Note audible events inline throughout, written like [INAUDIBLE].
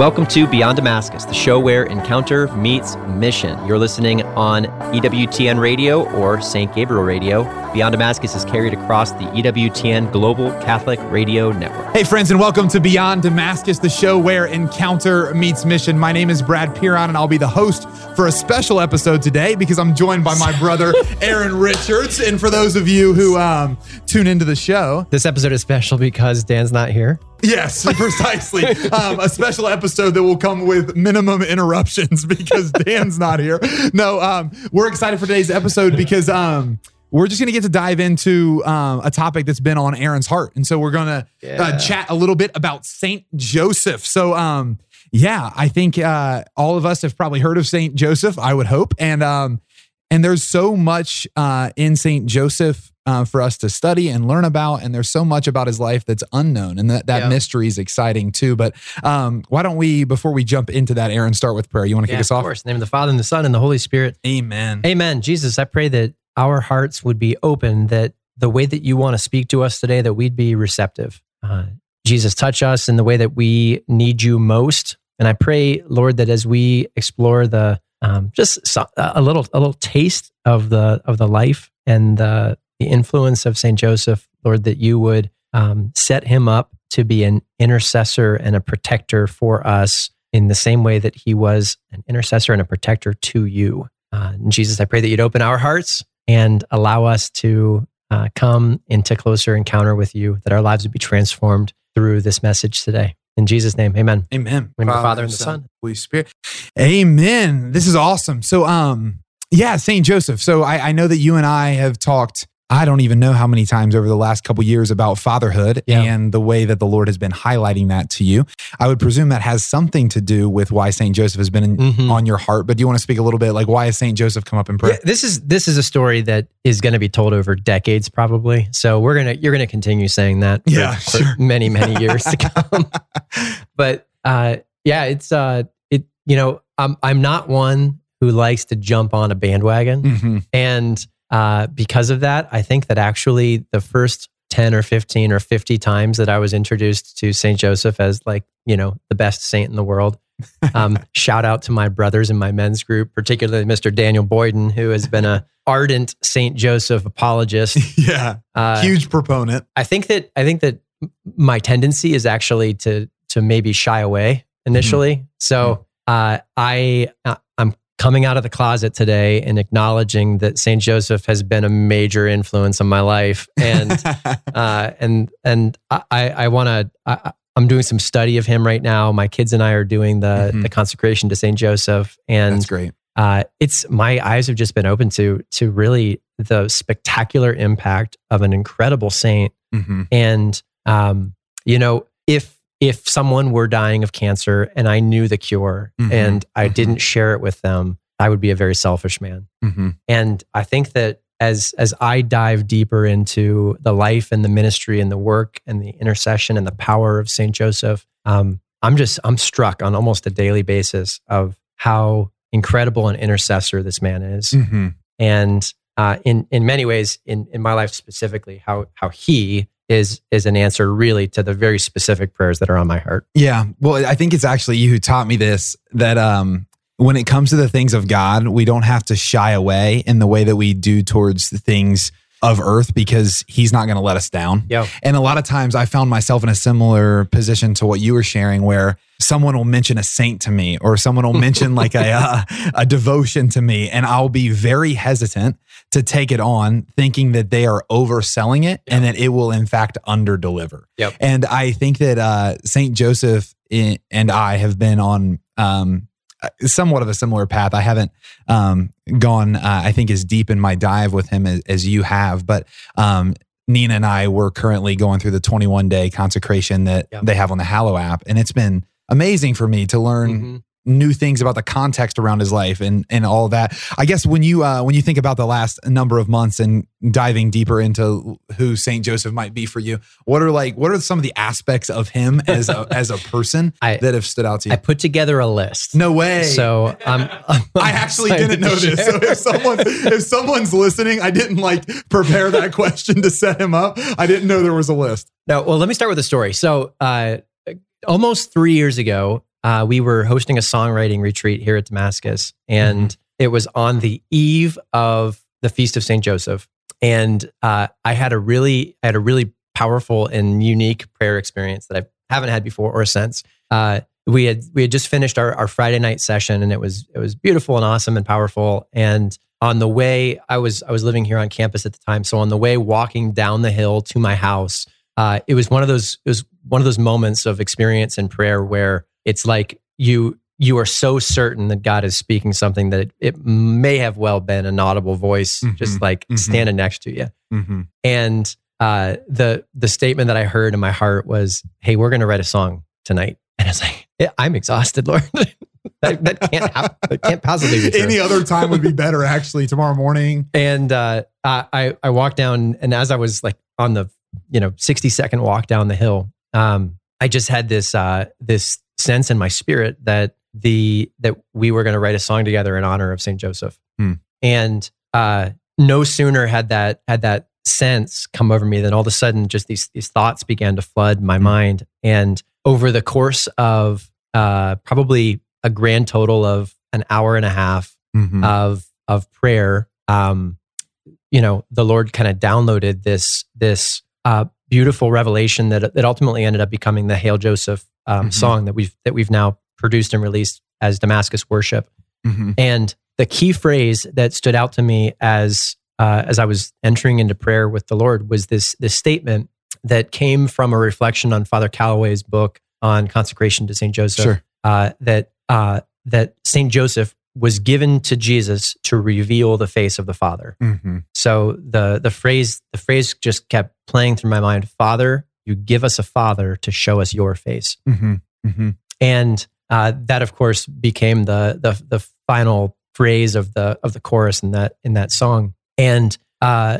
Welcome to Beyond Damascus, the show where encounter meets mission. You're listening on EWTN Radio or St. Gabriel Radio. Beyond Damascus is carried across the EWTN Global Catholic Radio Network. Hey, friends, and welcome to Beyond Damascus, the show where encounter meets mission. My name is Brad Piron, and I'll be the host for a special episode today because I'm joined by my brother, [LAUGHS] Aaron Richards. And for those of you who um, tune into the show, This episode is special because Dan's not here. Yes, [LAUGHS] precisely. um, a special episode that will come with minimum interruptions [LAUGHS] because Dan's not here. No, um, we're excited for today's episode because um, we're just going to get to dive into um, a topic that's been on Aaron's heart. And so we're going to uh, chat a little bit about Saint Joseph. So, um, yeah, I think uh, all of us have probably heard of Saint Joseph, I would hope. And, um, and there's so much uh, in Saint Joseph uh, for us to study and learn about, and there's so much about his life that's unknown, and that that Yeah. mystery is exciting too. But um, why don't we, before we jump into that, Aaron, start with prayer? You want to Yeah, kick us off? of course. In the name of the Father and the Son and the Holy Spirit. Amen. Amen. Jesus, I pray that our hearts would be open, that the way that you want to speak to us today, that we'd be receptive. Uh, Jesus, touch us in the way that we need you most. And I pray, Lord, that as we explore the um, just a little a little taste of the of the life and the, the influence of Saint Joseph, Lord, that you would um, set him up to be an intercessor and a protector for us in the same way that he was an intercessor and a protector to you. Uh, Jesus, I pray that you'd open our hearts and allow us to uh, come into closer encounter with you, that our lives would be transformed through this message today. In Jesus' name, amen. Amen. In the name of the Father and the Son. Holy Spirit. Amen. This is awesome. So, um, yeah, Saint Joseph. So I, I know that you and I have talked. I don't even know how many times over the last couple years about fatherhood Yeah. and the way that the Lord has been highlighting that to you. I would presume that has something to do with why Saint Joseph has been in, Mhm. on your heart. But do you want to speak a little bit like why has Saint Joseph come up in prayer? Yeah, this is this is a story that is going to be told over decades, probably. So we're gonna you're gonna continue saying that, for, Yeah, for many many years to [LAUGHS] come. but uh, yeah, it's uh, it you know I'm I'm not one who likes to jump on a bandwagon, Mhm. and uh, because of that, I think that actually the first ten or fifteen or fifty times that I was introduced to Saint Joseph as like you know the best saint in the world. Um, [LAUGHS] shout out to my brothers in my men's group, particularly Mr. Daniel Boyden, who has been a ardent Saint Joseph apologist. [LAUGHS] yeah. Uh, Huge proponent. I think that I think that my tendency is actually to to maybe shy away initially. So uh, I uh, I'm coming out of the closet today and acknowledging that Saint Joseph has been a major influence on my life, and [LAUGHS] uh, and and I I want to. I'm doing some study of him right now. My kids and I are doing the Mhm. the consecration to Saint Joseph, and That's great. uh, it's my eyes have just been open to to really the spectacular impact of an incredible saint hmm and um, you know if if someone were dying of cancer and i knew the cure Mhm, and i mhm. didn't share it with them i would be a very selfish man. Hmm and i think that as as i dive deeper into the life and the ministry and the work and the intercession and the power of saint joseph um, i'm just i'm struck on almost a daily basis of how incredible an intercessor this man is. Hmm and uh, in in many ways, in in my life specifically, how how he is is an answer really to the very specific prayers that are on my heart. Yeah. Well, I think it's actually you who taught me this that um when it comes to the things of God, we don't have to shy away in the way that we do towards the things of earth because he's not going to let us down. Yeah. And a lot of times I found myself in a similar position to what you were sharing where someone will mention a saint to me or someone will mention like a uh, a devotion to me and I'll be very hesitant to take it on thinking that they are overselling it and that it will in fact under deliver. Yep. And I think that uh Saint Joseph and I have been on um somewhat of a similar path. I haven't um, gone, uh, I think, as deep in my dive with him as, as you have, but um, Nina and I were currently going through the 21 day consecration that Yeah. they have on the Hallow app, and it's been amazing for me to learn Mhm. New things about the context around his life and and all that. I guess when you uh, when you think about the last number of months and diving deeper into who Saint Joseph might be for you, what are like what are some of the aspects of him as a [LAUGHS] as a person I- that have stood out to you? I put together a list. no way. So I'm, I'm [LAUGHS] I actually didn't know this. So if someone if someone's listening, I didn't like prepare that question to set him up. I didn't know there was a list. No, well, let me start with a story. So, uh, almost three years ago, uh, we were hosting a songwriting retreat here at Damascus, and it was on the eve of the Feast of Saint Joseph, and uh, I had a really, I had a really powerful and unique prayer experience that I haven't had before or since. Uh, we had we had just finished our, our Friday night session, and it was it was beautiful and awesome and powerful. And on the way, I was I was living here on campus at the time, so on the way walking down the hill to my house, uh, it was one of those it was one of those moments of experience and prayer where it's like you you are so certain that God is speaking something that it, it may have well been an audible voice, Mhm. just like Mhm. standing next to you. Mm-hmm. And uh, the the statement that I heard in my heart was, "Hey, we're going to write a song tonight." [LAUGHS] And I was like, yeah, "I'm exhausted, Lord. [LAUGHS] that, that can't happen. That can't possibly be true." Any other time would be better, actually. Tomorrow morning. and uh, I I walked down, and as I was like on the you know sixty second walk down the hill, um, I just had this uh, this sense in my spirit that the that we were going to write a song together in honor of Saint Joseph, Hmm. and uh, no sooner had that had that sense come over me than all of a sudden just these these thoughts began to flood my mind, and over the course of uh, probably a grand total of an hour and a half, Mm-hmm. of of prayer um you know the lord kind of downloaded this this uh beautiful revelation that that ultimately ended up becoming the hail joseph um Mhm. song that we've that we've now produced and released as damascus worship mm-hmm. and the key phrase that stood out to me as uh, as I was entering into prayer with the Lord was this this statement that came from a reflection on Father Calloway's book on consecration to Saint Joseph. Sure. Uh, that uh, that Saint Joseph was given to Jesus to reveal the face of the Father. Mm-hmm. So the the phrase the phrase just kept playing through my mind. Father, you give us a father to show us your face Mm-hmm. Mm-hmm. and uh, that of course became the the the final phrase of the of the chorus in that in that song and uh,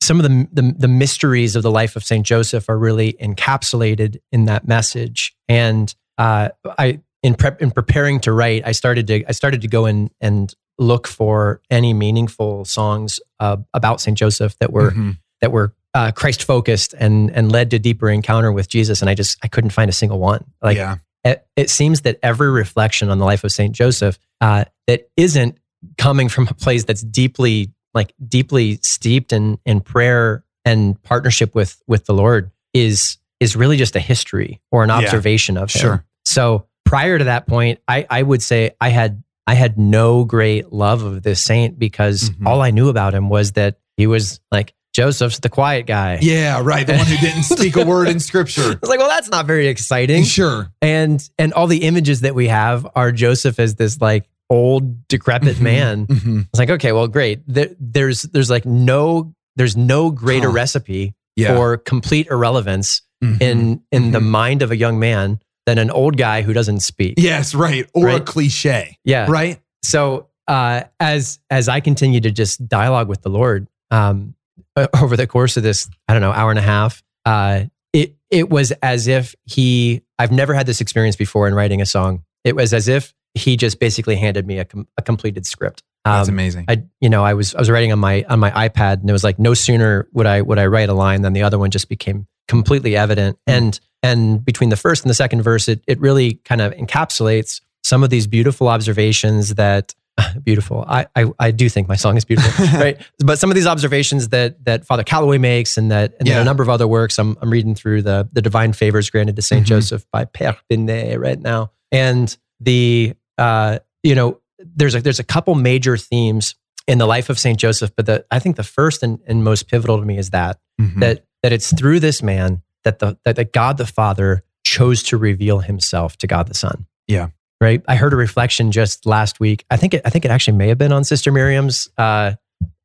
some of the, the the mysteries of the life of Saint Joseph are really encapsulated in that message and uh, I in prep in preparing to write I started to I started to go in and look for any meaningful songs uh, about Saint Joseph that were Mm-hmm. that were uh, Christ focused and and led to deeper encounter with Jesus and I just I couldn't find a single one like yeah. it, it seems that every reflection on the life of Saint Joseph uh, that isn't coming from a place that's deeply like deeply steeped in in prayer and partnership with with the Lord is is really just a history or an Yeah. observation of him. Sure. So prior to that point, I I would say I had I had no great love of this saint because Mhm. all I knew about him was that he was like Joseph's the quiet guy. Yeah, right. The one who didn't [LAUGHS] speak a word in scripture. I was like, well, that's not very exciting. Sure. and and all the images that we have are Joseph as this like old decrepit Mhm. man. Mm-hmm. It's like okay, well, great. There, there's there's like no there's no greater Huh. recipe Yeah. for complete irrelevance Mhm. in in the Mhm. mind of a young man than an old guy who doesn't speak. yes, right. Or a cliche. Yeah. Right. So uh, as as I continue to just dialogue with the Lord um, [LAUGHS] over the course of this, I don't know, hour and a half, uh, it it was as if he. I've never had this experience before in writing a song. It was as if he just basically handed me a, com- a completed script. That's Um, amazing. I, you know, I was I was writing on my on my iPad, and it was like no sooner would I would I write a line than the other one just became completely evident. Mm. And and between the first and the second verse, it it really kind of encapsulates some of these beautiful observations that [LAUGHS] beautiful. I, I I do think my song is beautiful, [LAUGHS] right? But some of these observations that that Father Calloway makes, and that and then Yeah. a number of other works. I'm I'm reading through the the Divine Favors Granted to Saint Mhm. Joseph by Père Binet right now, and the uh you know there's a there's a couple major themes in the life of Saint Joseph, but the I think the first and, and most pivotal to me is that Mhm. that that it's through this man that the that, that God the Father chose to reveal Himself to God the Son. Yeah. Right. I heard a reflection just last week. I think it, I think it actually may have been on Sister Miriam's, uh,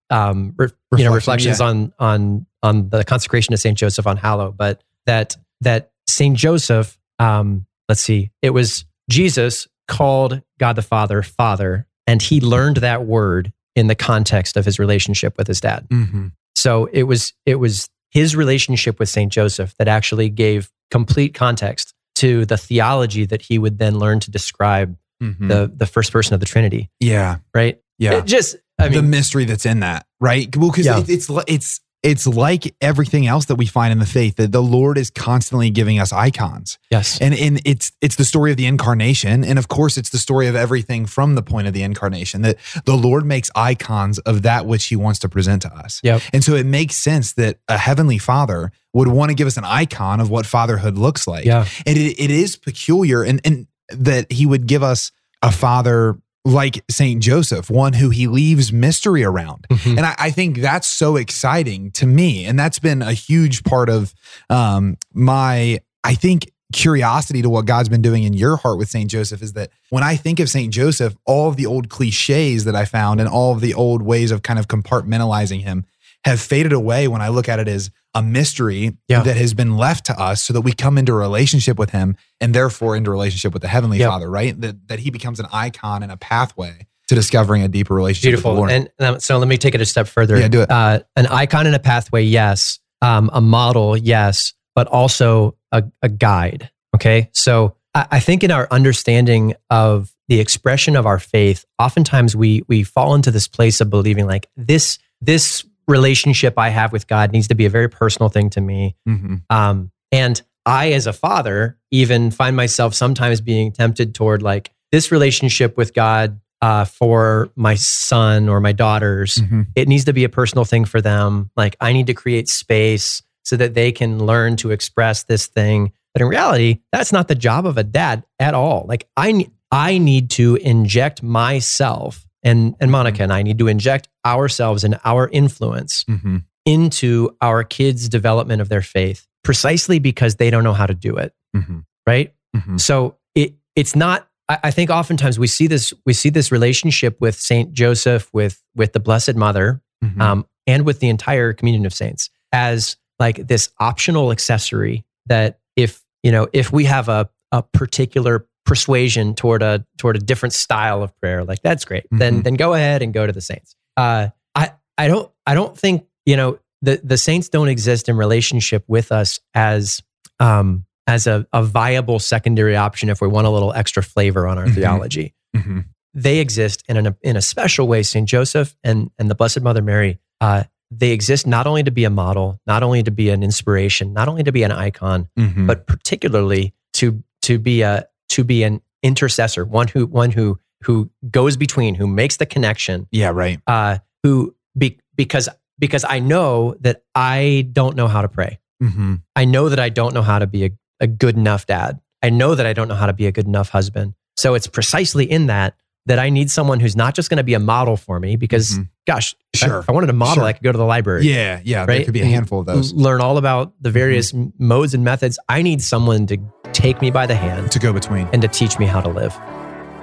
um, re- you know, Reflection, reflections on on on the consecration of Saint Joseph on Hallow, but that that Saint Joseph, um, let's see, it was Jesus called God the Father Father, and he learned that word in the context of his relationship with his dad. Mhm. So it was it was his relationship with Saint Joseph that actually gave complete context to the theology that he would then learn to describe Mhm. the the first person of the Trinity. yeah. Right? Yeah. It just I the mystery that's in that, right? Well, because Yeah. it, it's it's it's like everything else that we find in the faith that the Lord is constantly giving us icons. Yes. And and it's it's the story of the incarnation and of course it's the story of everything from the point of the incarnation that the Lord makes icons of that which he wants to present to us. Yep. And so it makes sense that a heavenly father would want to give us an icon of what fatherhood looks like. Yeah. And it, it is peculiar and and that he would give us a father like Saint Joseph, one who he leaves mystery around. Mhm. And I, I think that's so exciting to me. And that's been a huge part of um, my, I think, curiosity to what God's been doing in your heart with St. Joseph is that when I think of St. Joseph, all of the old cliches that I found and all of the old ways of kind of compartmentalizing him have faded away when I look at it as a mystery Yeah. that has been left to us so that we come into a relationship with him and therefore into a relationship with the Heavenly Yep. Father, right? That, that he becomes an icon and a pathway to discovering a deeper relationship with the Beautiful. And um, so let me take it a step further. Yeah, do it. Uh, an icon and a pathway, yes. Um, a model, yes, but also a, a guide. Okay. So I, I think in our understanding of the expression of our faith, oftentimes we we fall into this place of believing like this this relationship I have with God needs to be a very personal thing to me. Mhm. Um, and I, as a father, even find myself sometimes being tempted toward like this relationship with God uh, for my son or my daughters. Mhm. It needs to be a personal thing for them. Like I need to create space so that they can learn to express this thing. But in reality, that's not the job of a dad at all. Like I, I need to inject myself and and Monica and I need to inject ourselves and our influence Mhm. into our kids' development of their faith precisely because they don't know how to do it, Mhm. right? Mhm. So it it's not. I, I think oftentimes we see this we see this relationship with Saint Joseph with with the Blessed Mother Mhm. um, and with the entire communion of saints as like this optional accessory that if you know if we have a a particular persuasion toward a toward a different style of prayer like that's great then Mhm. then go ahead and go to the saints uh i i don't i don't think you know the the saints don't exist in relationship with us as um as a, a viable secondary option if we want a little extra flavor on our Mhm. theology Mhm. they exist in an, in a special way. Saint Joseph and and the Blessed Mother Mary, uh, they exist not only to be a model, not only to be an inspiration, not only to be an icon, Mhm. but particularly to to be a to be an intercessor, one who one who who goes between, who makes the connection, yeah, right. uh, who be, because because I know that I don't know how to pray. Mhm. I know that I don't know how to be a, a good enough dad. I know that I don't know how to be a good enough husband. So it's precisely in that that I need someone who's not just going to be a model for me because, Mhm. gosh, Sure. if I wanted a model, Sure. I could go to the library. Yeah, yeah. There Right? could be a handful of those Learn all about the various m modes and methods. I need someone to take me by the hand to go between. and to teach me how to live.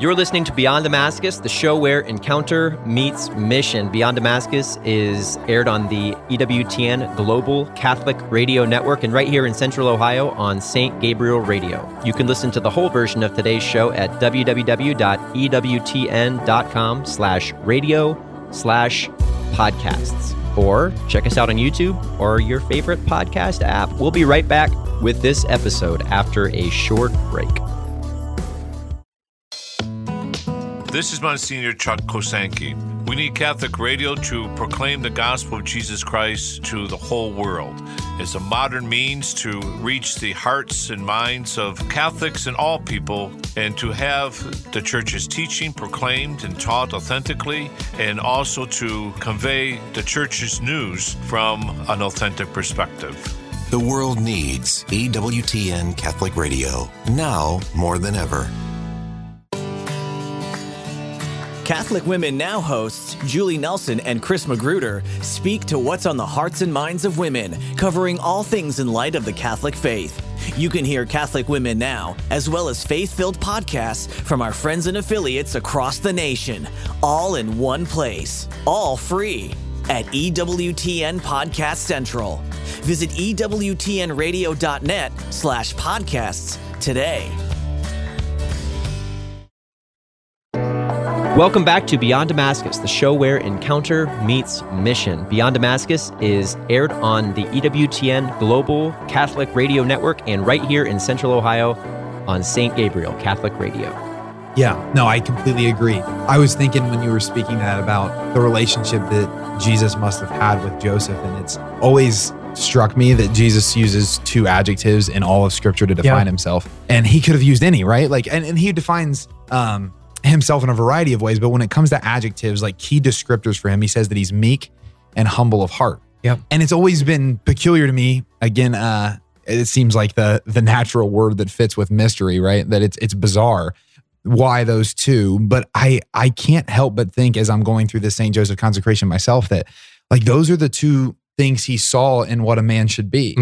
You're listening to Beyond Damascus, the show where encounter meets mission. Beyond Damascus is aired on the EWTN Global Catholic Radio Network and right here in Central Ohio on St. Gabriel Radio. You can listen to the whole version of today's show at www.ewtn.com slash radio slash podcasts. Or check us out on YouTube or your favorite podcast app. We'll be right back with this episode after a short break. This is Monsignor Chuck Kosanke. We need Catholic radio to proclaim the gospel of Jesus Christ to the whole world. It's a modern means to reach the hearts and minds of Catholics and all people, and to have the church's teaching proclaimed and taught authentically, and also to convey the church's news from an authentic perspective. The world needs EWTN Catholic Radio now more than ever. Catholic Women Now hosts Julie Nelson and Kris McGregor speak to what's on the hearts and minds of women, covering all things in light of the Catholic faith. You can hear Catholic Women Now, as well as faith filled podcasts from our friends and affiliates across the nation, all in one place, all free at EWTN Podcast Central. Visit EWTNradio.net slash podcasts today. Welcome back to Beyond Damascus, the show where encounter meets mission. Beyond Damascus is aired on the EWTN Global Catholic Radio Network and right here in Central Ohio on St. Gabriel Catholic Radio. Yeah, no, I completely agree. I was thinking when you were speaking that about the relationship that Jesus must have had with Joseph. And it's always struck me that Jesus uses two adjectives in all of scripture to define Yeah. himself. And he could have used any, right? Like, and, and he defines um, himself in a variety of ways. But when it comes to adjectives, like key descriptors for him, he says that he's meek and humble of heart. Yeah. And it's always been peculiar to me. Again, uh, it seems like the the natural word that fits with mystery, right? That it's it's bizarre why those two, but I I can't help but think as I'm going through the St. Joseph consecration myself that like those are the two things he saw in what a man should be.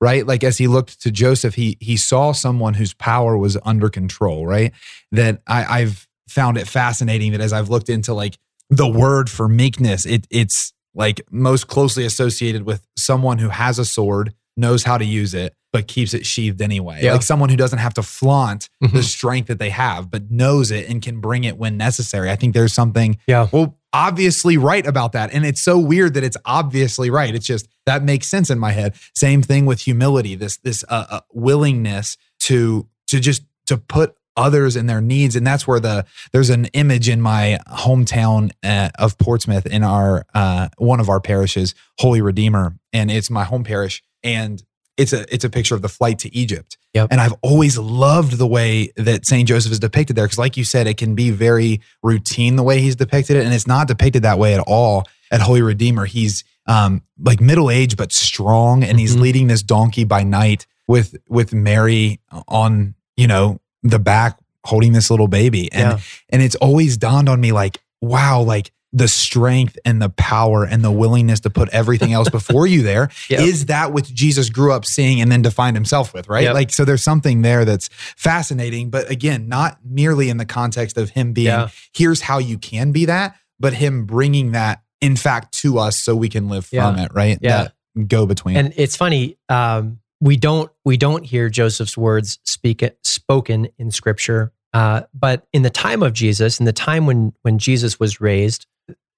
Right? Like as he looked to Joseph, he he saw someone whose power was under control, right? That I, I've found it fascinating that as I've looked into like the word for meekness, it it's like most closely associated with someone who has a sword, knows how to use it, but keeps it sheathed anyway. Yeah. Like someone who doesn't have to flaunt the Mhm. strength that they have, but knows it and can bring it when necessary. I think there's something, Yeah. well, obviously right about that. And it's so weird that it's obviously right. It's just that makes sense in my head. Same thing with humility, this this uh, uh, willingness to to just to put others in their needs and that's where the there's an image in my hometown uh, of Portsmouth in our uh, one of our parishes Holy Redeemer and it's my home parish and it's a it's a picture of the flight to Egypt Yep. and I've always loved the way that St. Joseph is depicted there because like you said it can be very routine the way he's depicted it and it's not depicted that way at all at Holy Redeemer he's um like middle aged but strong and he's Mhm. leading this donkey by night with with Mary on you know the back holding this little baby and Yeah. and it's always dawned on me like wow like the strength and the power and the willingness to put everything else [LAUGHS] before you there is Yep. that which Jesus grew up seeing and then defined himself with right Yep. like so there's something there that's fascinating but again not merely in the context of him being Yeah. here's how you can be that but him bringing that in fact to us so we can live from Yeah. it right Yeah. that go between And it's funny. Um, we don't we don't hear Joseph's words speak spoken in Scripture, uh, but in the time of Jesus, in the time when when Jesus was raised,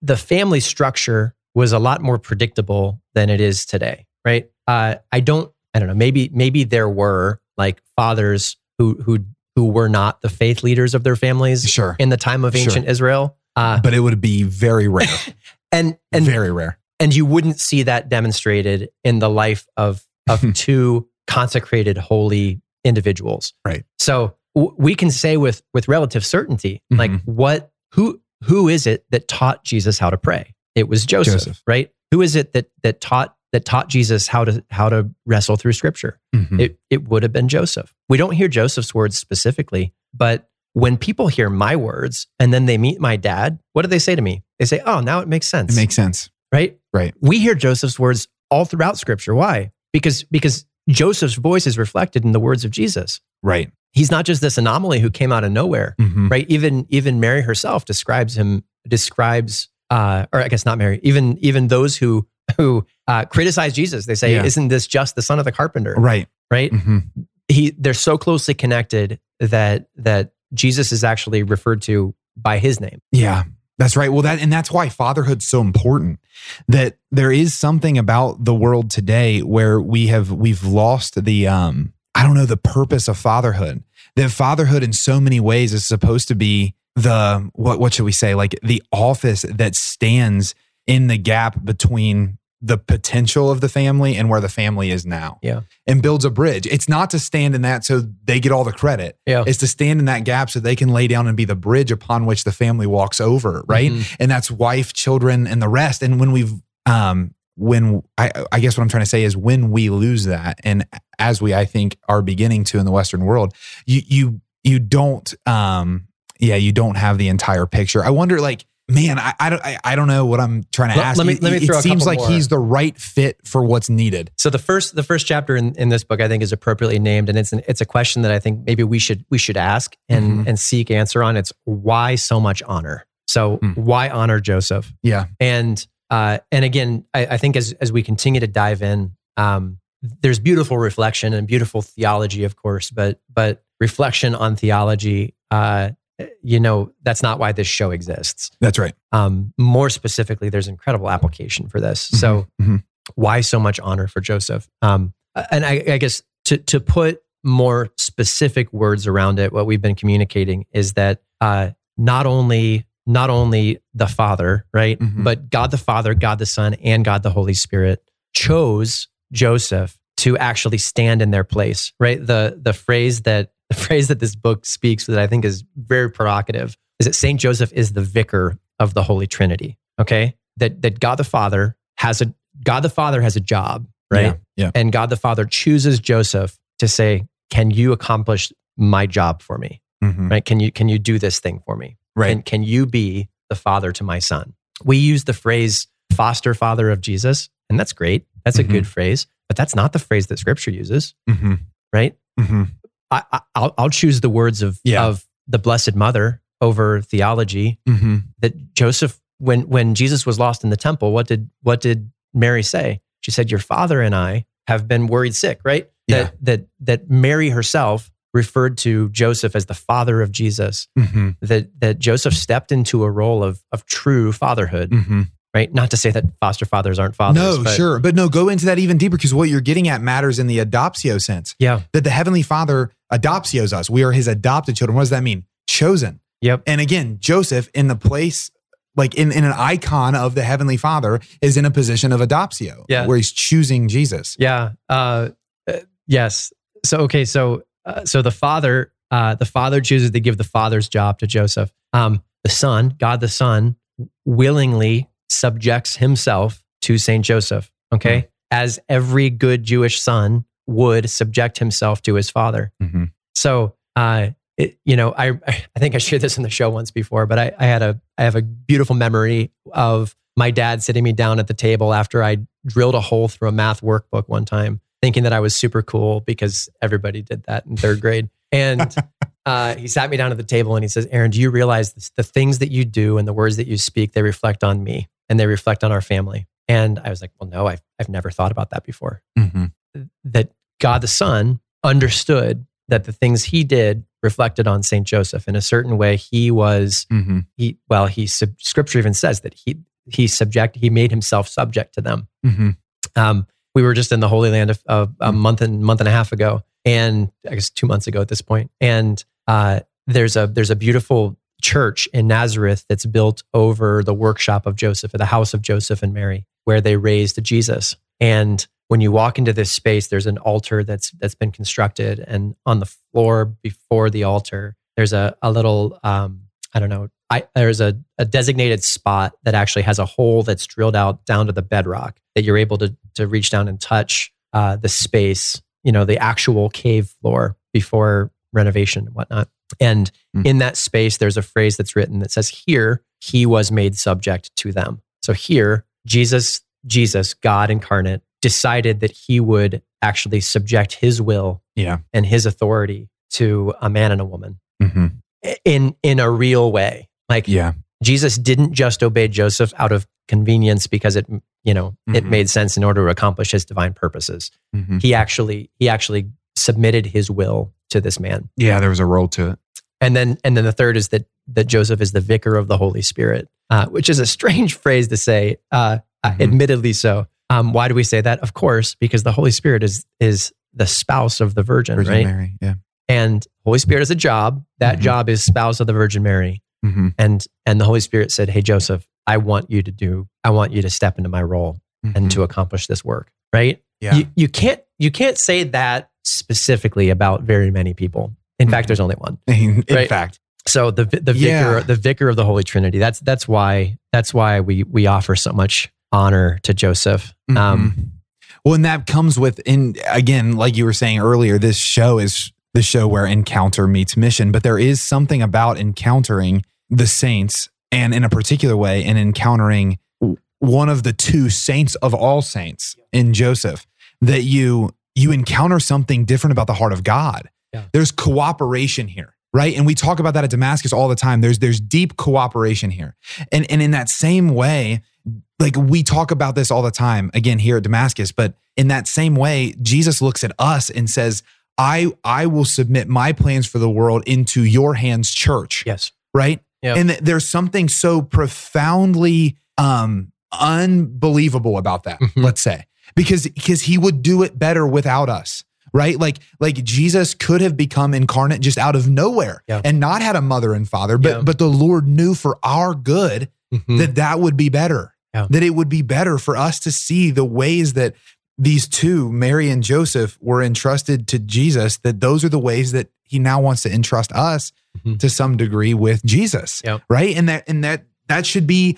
the family structure was a lot more predictable than it is today. Right? Uh, I don't. I don't know. Maybe maybe there were like fathers who who who were not the faith leaders of their families sure in the time of Sure. ancient Israel. Uh, but it would be very rare [LAUGHS] and and very rare and you wouldn't see that demonstrated in the life of of [LAUGHS] two consecrated holy individuals Right. so w- we can say with with relative certainty like Mhm. what who who is it that taught jesus how to pray it was joseph, Joseph. right who is it that that taught that taught jesus how to how to wrestle through scripture Mhm. it, it would have been Joseph. We don't hear Joseph's words specifically, but when people hear my words and then they meet my dad, what do they say to me? They say, Oh, now it makes sense. it makes sense right? Right. We hear Joseph's words all throughout scripture. Why? Because because Joseph's voice is reflected in the words of Jesus. right He's not just this anomaly who came out of nowhere, Mhm. right? Even even Mary herself describes him describes uh or I guess not Mary, even even those who who uh, criticize Jesus. They say, Yeah. "Isn't this just the son of the carpenter?" right Right? Mhm. he they're so closely connected that that Jesus is actually referred to by his name. Yeah, that's right. Well, that and that's why fatherhood's so important. That there is something about the world today where we have we've lost the um I don't know the purpose of fatherhood. That fatherhood in so many ways is supposed to be the what what should we say like the office that stands in the gap between the potential of the family and where the family is now. Yeah. And builds a bridge. It's not to stand in that so they get all the credit Yeah. is to stand in that gap so they can lay down and be the bridge upon which the family walks over, right? Mhm. And that's wife, children, and the rest. And when we've, um, when I, I guess what I'm trying to say is when we lose that, and as we, I think, are beginning to in the Western world, you, you, you don't, um, yeah, you don't have the entire picture. I wonder, like, man, I, I don't, I, I don't know what I'm trying to Let- ask. let me- It- let me it, throw a seems like more. he's the right fit for what's needed. So the first the first chapter in, in this book I think is appropriately named and it's an, it's a question that I think maybe we should we should ask and Mhm. and seek answer on. It's why so much honor? So Mm. why honor Joseph? Yeah. And uh, and again, I, I think as as we continue to dive in, um, there's beautiful reflection and beautiful theology, of course, but but reflection on theology, uh, you know, that's not why this show exists. That's right. Um, more specifically, there's incredible application for this. So Mhm. why so much honor for Joseph? Um, and I, I guess to to put more specific words around it, what we've been communicating is that uh, not only not only the Father, right? Mhm. But God the Father, God the Son, and God the Holy Spirit chose Joseph to actually stand in their place, right? The the phrase that [LAUGHS] the phrase that this book speaks that I think is very provocative is that Saint Joseph is the vicar of the Holy Trinity. Okay, that that God the Father has a God the Father has a job, right? Yeah. And God the Father chooses Joseph to say, "Can you accomplish my job for me? yeah. Mhm. Right? Can you can you do this thing for me? Right. And can you be the father to my son? We use the phrase foster father of Jesus, and that's great. That's Mhm. a good phrase, but that's not the phrase that Scripture uses, Mhm. right? Mhm. I, I, I'll, I'll choose the words of Yeah. of the Blessed Mother over theology. Mhm. That Joseph, when when Jesus was lost in the temple, what did what did Mary say? She said, "Your father and I have been worried sick." Right? Yeah. That that that Mary herself referred to Joseph as the father of Jesus. Mhm. That that Joseph stepped into a role of of true fatherhood. Mhm. Right? Not to say that foster fathers aren't fathers. No, but- sure. But no, go into that even deeper because what you're getting at matters in the adoptio sense. Yeah. That the Heavenly Father adoptios us. We are his adopted children. What does that mean? Chosen. Yep. And again, Joseph in the place, like in, in an icon of the Heavenly Father, is in a position of adoptio, Yeah. where he's choosing Jesus. Yeah. Uh, uh, yes. So okay. So uh, so the father uh, the father chooses to give the father's job to Joseph. Um, the son, God the Son, willingly subjects himself to Saint Joseph. Okay, as every good Jewish son would subject himself to his father. Mhm. So, uh, it, you know, I [LAUGHS] I think I shared this in the show once before, but I, I had a I have a beautiful memory of my dad sitting me down at the table after I drilled a hole through a math workbook one time, thinking that I was super cool because everybody did that in third grade. And [LAUGHS] uh, he sat me down at the table and he says, "Aaron, do you realize this, the things that you do and the words that you speak they reflect on me and they reflect on our family?" And I was like, "Well, no, I've I've never thought about that before." Mhm. that God the Son understood that the things he did reflected on Saint Joseph in a certain way. He was Mhm. he well he Scripture even says that he he subject he made himself subject to them. Mhm. Um, we were just in the Holy Land a, a, a Mm-hmm. month and month and a half ago, and I guess two months ago at this point. And uh, there's a there's a beautiful church in Nazareth that's built over the workshop of Joseph, or the house of Joseph and Mary, where they raised Jesus. And when you walk into this space, there's an altar that's that's been constructed, and on the floor before the altar, there's a a little um, I don't know. I, there's a, a designated spot that actually has a hole that's drilled out down to the bedrock that you're able to to reach down and touch uh, the space, you know, the actual cave floor before renovation and whatnot. And Mm. in that space, there's a phrase that's written that says, "Here he was made subject to them." So here, Jesus, Jesus, God incarnate, decided that he would actually subject his will Yeah. and his authority to a man and a woman Mhm. in in a real way. Like Yeah. Jesus didn't just obey Joseph out of convenience because it you know it Mhm. made sense in order to accomplish his divine purposes. Mhm. He actually he actually submitted his will to this man. Yeah. There was a role to it. And then and then the third is that that Joseph is the vicar of the Holy Spirit, uh, which is a strange [LAUGHS] phrase to say. Uh, uh, Mhm. admittedly so. Um, why do we say that? Of course, because the Holy Spirit is is the spouse of the Virgin, Virgin right? Mary. Yeah. And Holy Spirit is a job. That Mhm. job is spouse of the Virgin Mary. Mhm. And and the Holy Spirit said, "Hey Joseph, I want you to do. I want you to step into my role and Mhm. to accomplish this work." Right? Yeah. You, you can't you can't say that specifically about very many people. In fact, Mhm. there's only one. [LAUGHS] in in Right. fact. So the the vicar Yeah. the vicar of the Holy Trinity. That's that's why that's why we we offer so much honor to Joseph. Um, Mhm. well, and that comes with, in again, like you were saying earlier, this show is the show where encounter meets mission, but there is something about encountering the saints and in a particular way, and encountering one of the two saints of all saints in Joseph that you you encounter something different about the heart of God. Yeah. There's cooperation here, right? And we talk about that at Damascus all the time. There's there's deep cooperation here. And and in that same way, like we talk about this all the time again here at Damascus, but in that same way, Jesus looks at us and says, I I will submit my plans for the world into your hands, church yes. right? Yep. And th- there's something so profoundly um unbelievable about that, Mhm. let's say. Because because he would do it better without us. right? Like like Jesus could have become incarnate just out of nowhere Yeah. and not had a mother and father, but Yeah. but the Lord knew for our good Mhm. that that would be better. Yeah. That it would be better for us to see the ways that these two, Mary and Joseph, were entrusted to Jesus, that those are the ways that he now wants to entrust us Mhm. to some degree with Jesus. Yep. Right. And that and that that should be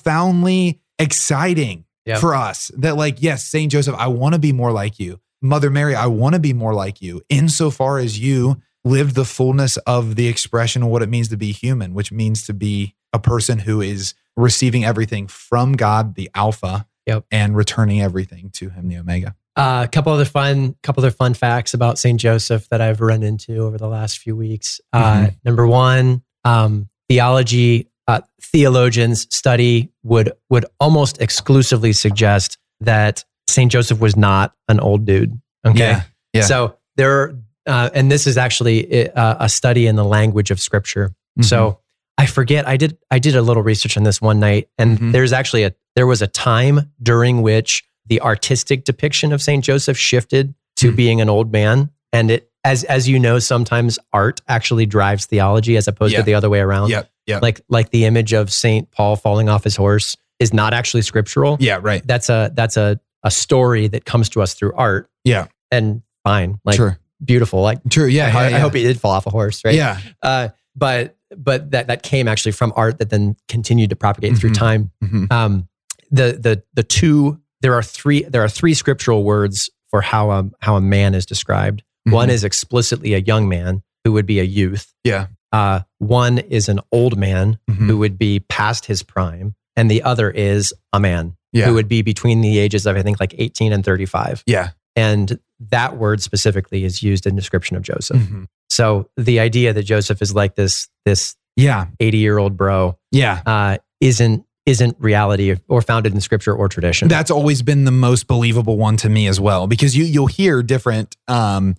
profoundly exciting Yep. for us. That like, yes, Saint Joseph, I want to be more like you. Mother Mary, I want to be more like you, insofar as you lived the fullness of the expression of what it means to be human, which means to be a person who is receiving everything from God, the Alpha, Yep. and returning everything to Him, the Omega. Uh, a couple other fun, couple other fun facts about Saint Joseph that I've run into over the last few weeks. Uh, Mhm. Number one, um, theology uh, theologians study would would almost exclusively suggest that Saint Joseph was not an old dude. Okay, Yeah. Yeah. so there, uh, and this is actually uh, a study in the language of Scripture. Mm-hmm. So I forget. I did. I did a little research on this one night, and Mhm. there's actually a there was a time during which the artistic depiction of Saint Joseph shifted to Mhm. being an old man, and it as as you know, sometimes art actually drives theology as opposed Yeah. to the other way around. Yeah, Yep. Like like the image of Saint Paul falling off his horse is not actually scriptural. yeah. Right. That's a that's a a story that comes to us through art. Yeah. and fine, like True. beautiful. Like True. Yeah. I, yeah, I yeah. hope he did fall off a horse, right? Yeah. Uh, but but that that came actually from art that then continued to propagate through Mhm. time. Mhm. Um, the the the two there are three there are three scriptural words for how a how a man is described. One Mhm. is explicitly a young man who would be a youth. Yeah. Uh, one is an old man Mhm. who would be past his prime, and the other is a man Yeah. who would be between the ages of I think like eighteen and thirty five. Yeah. And that word specifically is used in description of Joseph. Mhm. So the idea that Joseph is like this this Yeah. 80 year old bro Yeah. uh, isn't isn't reality or founded in scripture or tradition. That's always been the most believable one to me as well, because you you'll hear different um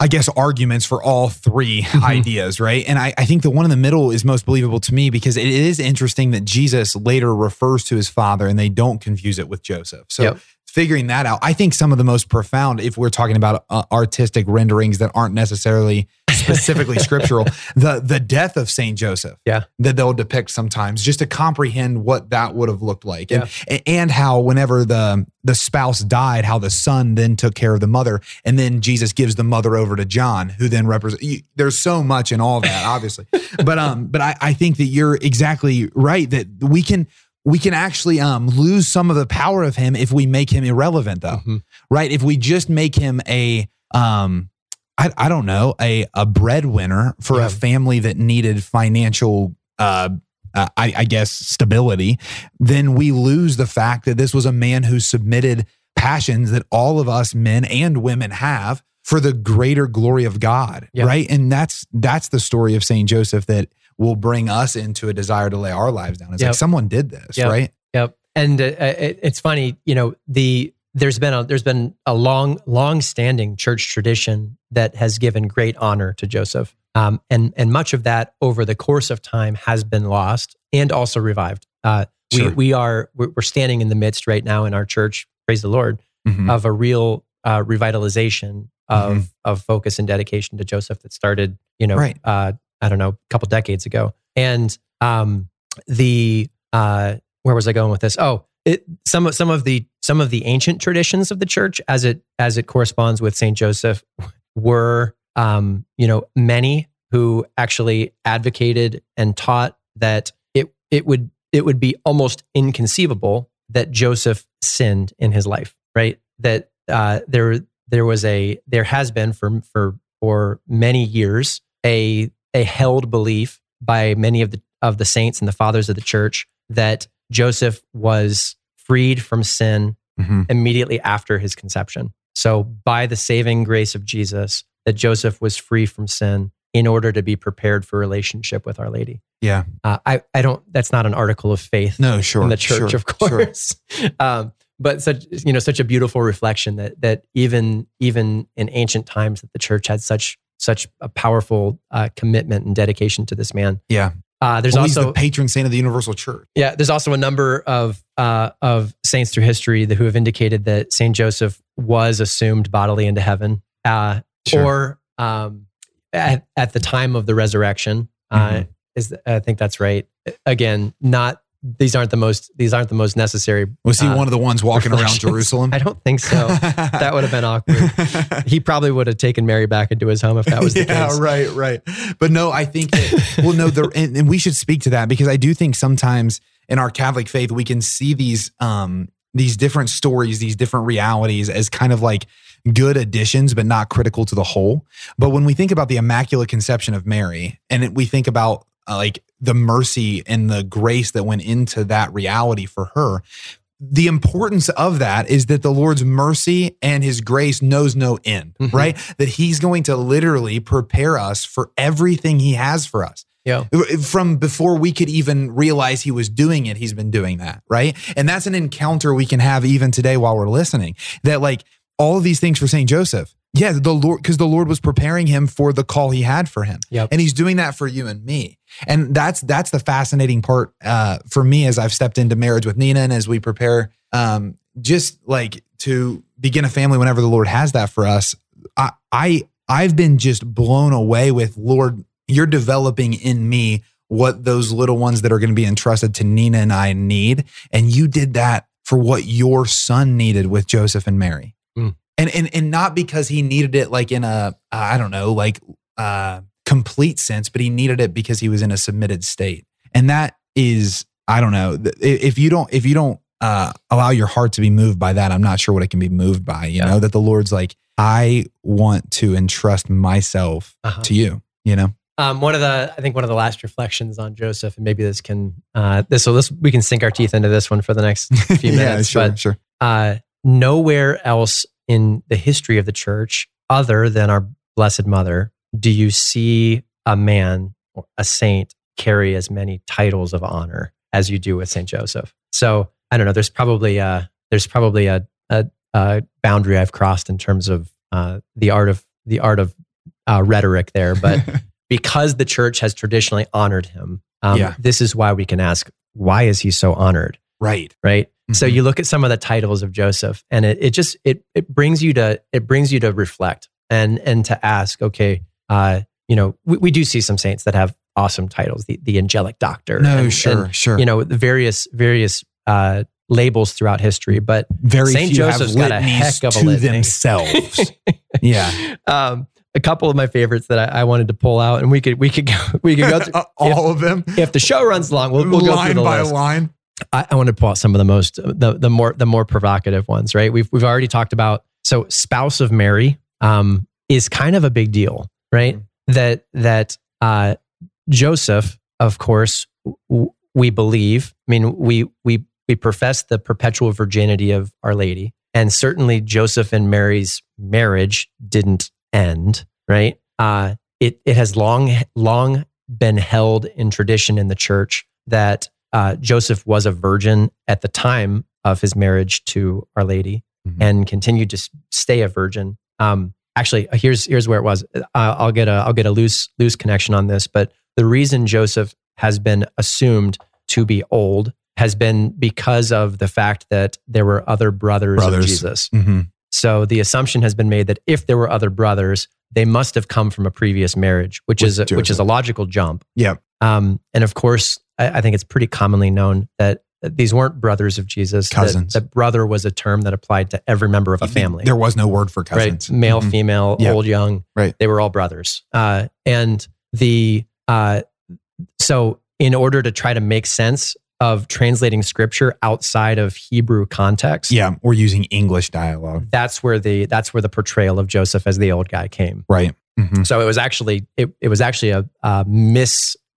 I guess arguments for all 3 Mhm. ideas, right? And I, I think the one in the middle is most believable to me because it is interesting that Jesus later refers to his father and they don't confuse it with Joseph. So Yep. Figuring that out, I think some of the most profound, if we're talking about uh, artistic renderings that aren't necessarily specifically [LAUGHS] scriptural, the the death of Saint Joseph, Yeah. that they'll depict sometimes, just to comprehend what that would have looked like, and and how whenever the the spouse died, how the son then took care of the mother, and then Jesus gives the mother over to John, who then represents. There's so much in all that, obviously, [LAUGHS] but um, but I I think that you're exactly right that we can we can actually um, lose some of the power of him if we make him irrelevant though Mhm. right if we just make him a um i, I don't know a a breadwinner for Yeah. a family that needed financial uh uh, I, I guess stability, then we lose the fact that this was a man who submitted passions that all of us men and women have for the greater glory of God, Yeah. right? And that's that's the story of Saint Joseph that will bring us into a desire to lay our lives down. It's Yep. like someone did this, Yep. right? Yep. And uh, it, it's funny, you know, the there's been a there's been a long long standing church tradition that has given great honor to Joseph. Um, and and much of that over the course of time has been lost and also revived. Uh, Sure. we we are we're standing in the midst right now in our church, praise the Lord, Mhm. of a real uh, revitalization of Mhm. of focus and dedication to Joseph that started, you know, Right. uh, I don't know, a couple decades ago. And um, the uh, where was I going with this? Oh, it, some of some of the some of the ancient traditions of the church, as it as it corresponds with Saint Joseph, were um, you know many who actually advocated and taught that it it would it would be almost inconceivable that Joseph sinned in his life, right? That uh, there there was a there has been for for for many years a a held belief by many of the of the saints and the fathers of the church that Joseph was freed from sin Mhm. immediately after his conception. So by the saving grace of Jesus, that Joseph was free from sin in order to be prepared for relationship with Our Lady. Yeah. Uh, I I don't. That's not an article of faith No, sure. in the church, sure, of sure. course. [LAUGHS] um, but such you know such a beautiful reflection that that even even in ancient times that the church had such such a powerful uh, commitment and dedication to this man. Yeah. Uh, there's Well, he's also the patron saint of the universal church. yeah, there's also a number of uh, of saints through history that, who have indicated that Saint Joseph was assumed bodily into heaven uh, Sure. or um, at, at the time of the resurrection. Uh, Mhm. is I think that's right. Again, not these aren't the most these aren't the most necessary. Was he uh, one of the ones walking around. [LAUGHS] Jerusalem? I don't think so. [LAUGHS] that would have been awkward. He probably would have taken Mary back into his home if that was the [LAUGHS] yeah, case. right, right. But no, I think that, well, no, the, and, and we should speak to that because I do think sometimes in our Catholic faith we can see these um these different stories, these different realities as kind of like good additions, but not critical to the whole. But when we think about the Immaculate Conception of Mary, and we think about uh, like the mercy and the grace that went into that reality for her, the importance of that is that the Lord's mercy and his grace knows no end, Mhm. right? That he's going to literally prepare us for everything he has for us. Yeah. From before we could even realize he was doing it, he's been doing that, right? And that's an encounter we can have even today while we're listening. That like all of these things for St. Joseph. Yeah, the Lord, because the Lord was preparing him for the call he had for him. Yep. And he's doing that for you and me. And that's that's the fascinating part uh, for me as I've stepped into marriage with Nina and as we prepare um, just like to begin a family whenever the Lord has that for us. I, I I've been just blown away with Lord, you're developing in me what those little ones that are going to be entrusted to Nina and I need. And you did that for what your son needed with Joseph and Mary. And, and and not because he needed it like in a I don't know like uh complete sense, but he needed it because he was in a submitted state. And that is I don't know if you don't if you don't uh allow your heart to be moved by that, I'm not sure what it can be moved by. You Yeah. know that the Lord's like I want to entrust myself Uh-huh. to you. You know. Um, one of the, I think one of the last reflections on Joseph, and maybe this can, uh, this will, this we can sink our teeth into this one for the next [LAUGHS] few yeah, minutes. sure, but sure. uh, nowhere else in the history of the church, other than our Blessed Mother, do you see a man a saint carry as many titles of honor as you do with Saint Joseph. So I don't know. There's probably a, there's probably a, a, a boundary I've crossed in terms of uh, the art of the art of uh, rhetoric there, but [LAUGHS] because the church has traditionally honored him, um, Yeah. this is why we can ask, why is he so honored? Right. right so Mhm. you look at some of the titles of joseph and it, it just it it brings you to it brings you to reflect and and to ask okay uh you know we, we do see some saints that have awesome titles the the angelic doctor No, and- sure, and, sure. you know the various various uh labels throughout history but Very Saint few Joseph's have got a heck of a to litany. themselves. [LAUGHS] yeah. um a couple of my favorites that I, I wanted to pull out and we could we could go [LAUGHS] we could go [LAUGHS] through All of them. if the show runs long we'll, we'll go line through the by list. line. I, I want to pull out some of the most the the more the more provocative ones, right? We've we've already talked about so spouse of Mary um, is kind of a big deal, right? Mm-hmm. That that uh, Joseph, of course, w- we believe. I mean, we we we profess the perpetual virginity of Our Lady, and certainly Joseph and Mary's marriage didn't end, right? Uh, it it has long long been held in tradition in the church that uh, Joseph was a virgin at the time of his marriage to Our Lady Mhm. and continued to stay a virgin. Um, actually, here's here's where it was. Uh, I'll get a I'll get a loose loose connection on this, but the reason Joseph has been assumed to be old has been because of the fact that there were other brothers, Brothers. of Jesus. Mm-hmm. So the assumption has been made that if there were other brothers, they must have come from a previous marriage, which is a, which is a logical jump. Yep. Um, and of course, I, I think it's pretty commonly known that these weren't brothers of Jesus. Cousins. That, brother was a term that applied to every member of a family. There was no word for cousins. Right. Male, Mhm. female, Yeah. old, young. Right. They were all brothers. Uh, and the uh, so in order to try to make sense of translating scripture outside of Hebrew context, Yeah, we're using English dialogue. that's where the that's where the portrayal of Joseph as the old guy came. Right. Mhm. So it was actually it, it was actually a, a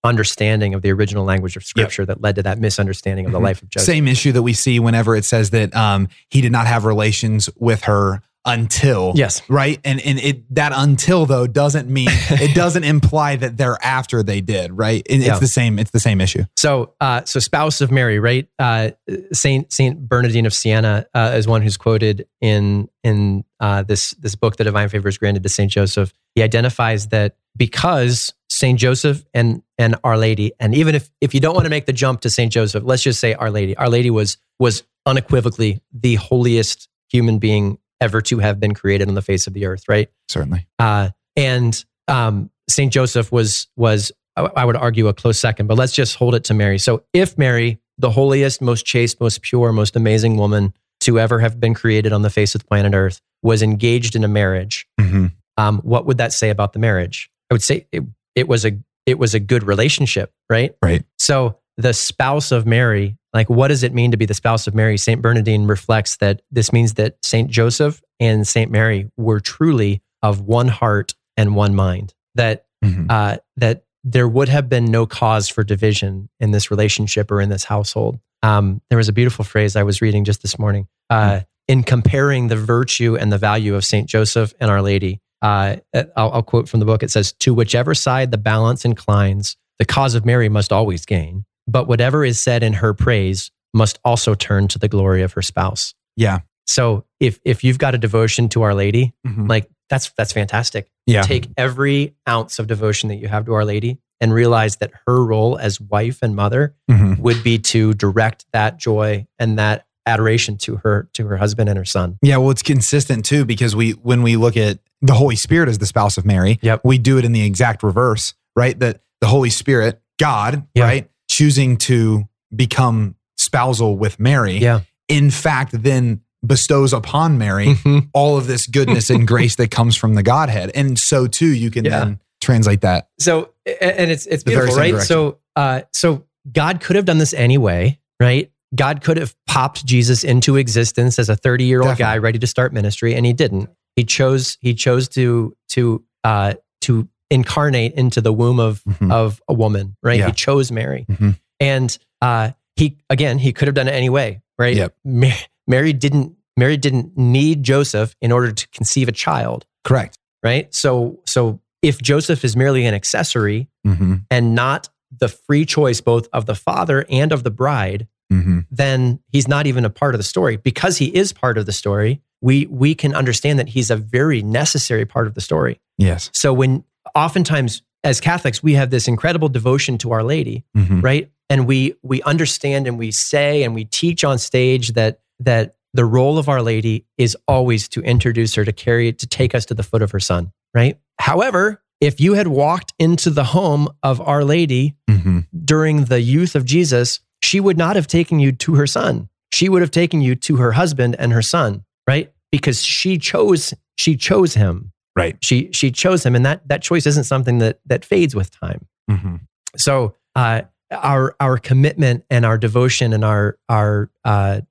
misunderstanding of the original language of scripture that led to that misunderstanding of the Mhm. life of Joseph. Same issue that we see whenever it says that um, he did not have relations with her until. Yes. Right. And and it that until though doesn't mean [LAUGHS] it doesn't imply that thereafter they did. Right. It- Yeah. It's the same. It's the same issue. So, uh, so spouse of Mary, right? Uh, Saint Saint Bernardine of Siena uh, is one who's quoted in in uh, this this book, The Divine Favors Granted to Saint Joseph. He identifies that because Saint Joseph and and Our Lady, and even if if you don't want to make the jump to Saint Joseph, let's just say Our Lady. Our Lady was was unequivocally the holiest human being ever to have been created on the face of the earth, right? Certainly. Uh, and um, Saint Joseph was was I would argue a close second, but let's just hold it to Mary. So if Mary, the holiest, most chaste, most pure, most amazing woman to ever have been created on the face of the planet Earth, was engaged in a marriage, hmm um, what would that say about the marriage? I would say it, it was a it was a good relationship, right? Right. So the spouse of Mary, like what does it mean to be the spouse of Mary? Saint Bernardine reflects that this means that Saint Joseph and Saint Mary were truly of one heart and one mind. That Mhm. uh, that there would have been no cause for division in this relationship or in this household. Um, there was a beautiful phrase I was reading just this morning uh, in comparing the virtue and the value of Saint Joseph and Our Lady. Uh, I'll, I'll quote from the book. It says, "To whichever side the balance inclines, the cause of Mary must always gain. But whatever is said in her praise must also turn to the glory of her spouse." Yeah. So if if you've got a devotion to Our Lady, Mhm. like that's that's fantastic Yeah. take every ounce of devotion that you have to Our Lady and realize that her role as wife and mother Mhm. would be to direct that joy and that adoration to her to her husband and her son. Yeah, well, it's consistent too because we when we look at the Holy Spirit as the spouse of Mary, Yep. we do it in the exact reverse, right? That the Holy Spirit, God, Yeah. right, choosing to become spousal with Mary, Yeah. in fact, then bestows upon Mary Mhm. all of this goodness and [LAUGHS] grace that comes from the Godhead, and so too you can Yeah. then translate that. So and it's it's beautiful, right? So uh so God could have done this anyway, right? God could have popped Jesus into existence as a 30-year-old guy ready to start ministry and he didn't. He chose he chose to to uh to incarnate into the womb of Mhm. of a woman, right? Yeah. He chose Mary. Mhm. And uh he again, he could have done it anyway, right? Yep. Ma- Mary didn't Mary didn't need Joseph in order to conceive a child, Correct. right? So so if Joseph is merely an accessory, Mm-hmm. and not the free choice both of the father and of the bride, Mm-hmm. then he's not even a part of the story. Because he is part of the story, we we can understand that he's a very necessary part of the story. Yes. So when oftentimes as Catholics we have this incredible devotion to Our Lady, Mm-hmm. right? And we we understand and we say and we teach on stage that that the role of Our Lady is always to introduce her, to carry it, to take us to the foot of her son, right? However, if you had walked into the home of Our Lady Mm-hmm. during the youth of Jesus, she would not have taken you to her son. She would have taken you to her husband and her son, right? Because she chose she chose him. Right. She she chose him and that that choice isn't something that that fades with time. Mm-hmm. So uh, our our commitment and our devotion and our our uh,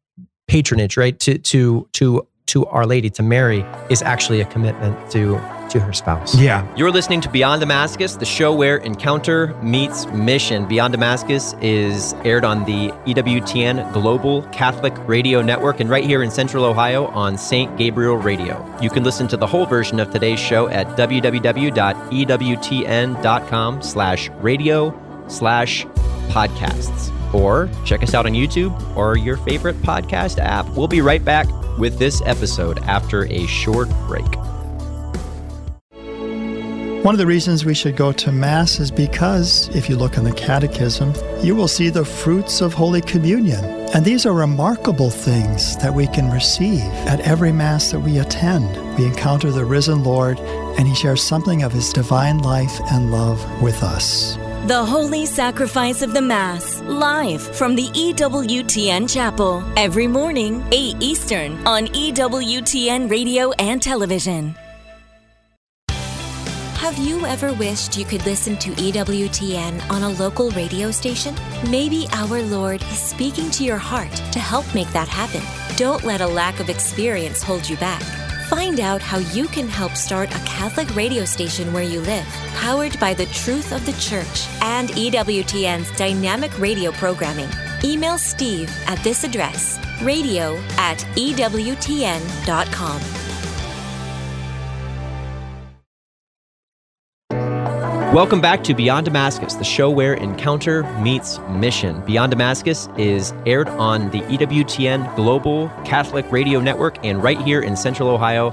patronage, right, to to to to Our Lady, to Mary, is actually a commitment to to her spouse. Yeah. You're listening to Beyond Damascus, the show where encounter meets mission. Beyond Damascus is aired on the EWTN Global Catholic Radio Network and right here in Central Ohio on St. Gabriel Radio. You can listen to the whole version of today's show at www.ewtn.com slash radio slash podcasts. Or check us out on YouTube or your favorite podcast app. We'll be right back with this episode after a short break. One of the reasons we should go to Mass is because, if you look in the Catechism, you will see the fruits of Holy Communion. And these are remarkable things that we can receive at every Mass that we attend. We encounter the risen Lord, and He shares something of His divine life and love with us. The Holy Sacrifice of the Mass, live from the EWTN Chapel, every morning, 8 Eastern, on EWTN Radio and Television. Have you ever wished you could listen to EWTN on a local radio station? Maybe our Lord is speaking to your heart to help make that happen. Don't let a lack of experience hold you back. Find out how you can help start a Catholic radio station where you live, powered by the truth of the Church and EWTN's dynamic radio programming. Email Steve at this address radio at EWTN.com. Welcome back to Beyond Damascus, the show where encounter meets mission. Beyond Damascus is aired on the EWTN Global Catholic Radio Network and right here in Central Ohio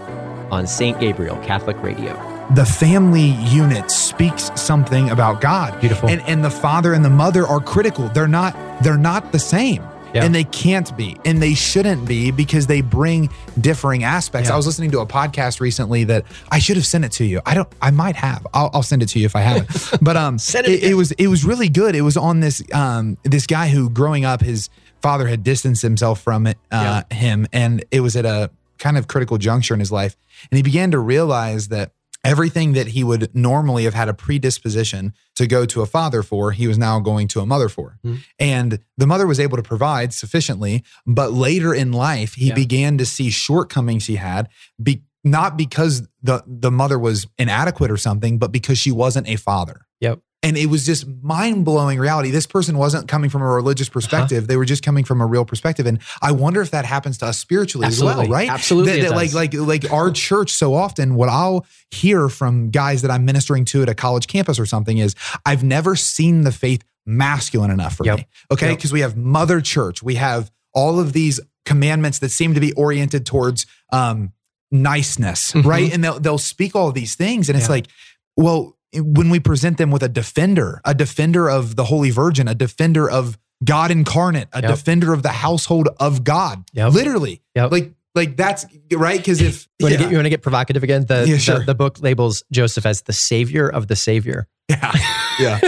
on St. Gabriel Catholic Radio. the family unit speaks something about God. Beautiful. And and the father and the mother are critical. They're not they're not the same. Yeah. and they can't be and they shouldn't be because they bring differing aspects. Yeah. I was listening to a podcast recently that I should have sent it to you. I don't. I might have. I'll, I'll send it to you if I haven't. [LAUGHS] But um, it it, it was it was really good. It was on this um this guy who growing up his father had distanced himself from it uh, him, and it was at a kind of critical juncture in his life, and he began to realize that everything that he would normally have had a predisposition to go to a father for, he was now going to a mother for. Mhm. And the mother was able to provide sufficiently, but later in life, he Yeah. began to see shortcomings he had, be, not because the, the mother was inadequate or something, but because she wasn't a father. Yep. And it was just mind blowing reality. This person wasn't coming from a religious perspective. They were just coming from a real perspective. And I wonder if that happens to us spiritually as well, right? Absolutely That- that like, like, like our church so often, what I'll hear from guys that I'm ministering to at a college campus or something is I've never seen the faith masculine enough for Yep. me. Okay. Yep. Because we have mother church, we have all of these commandments that seem to be oriented towards um, niceness, Mhm. right? And they'll, they'll speak all these things. And it's Yeah. like, well, when we present them with a defender, a defender of the Holy Virgin, a defender of God incarnate, a Yep. defender of the household of God, Yep. literally, Yep. like, like that's right. Because if You want, yeah, to get, you want to get provocative again? The, Yeah, the- sure. the, book labels Joseph as the savior of the savior. yeah, yeah,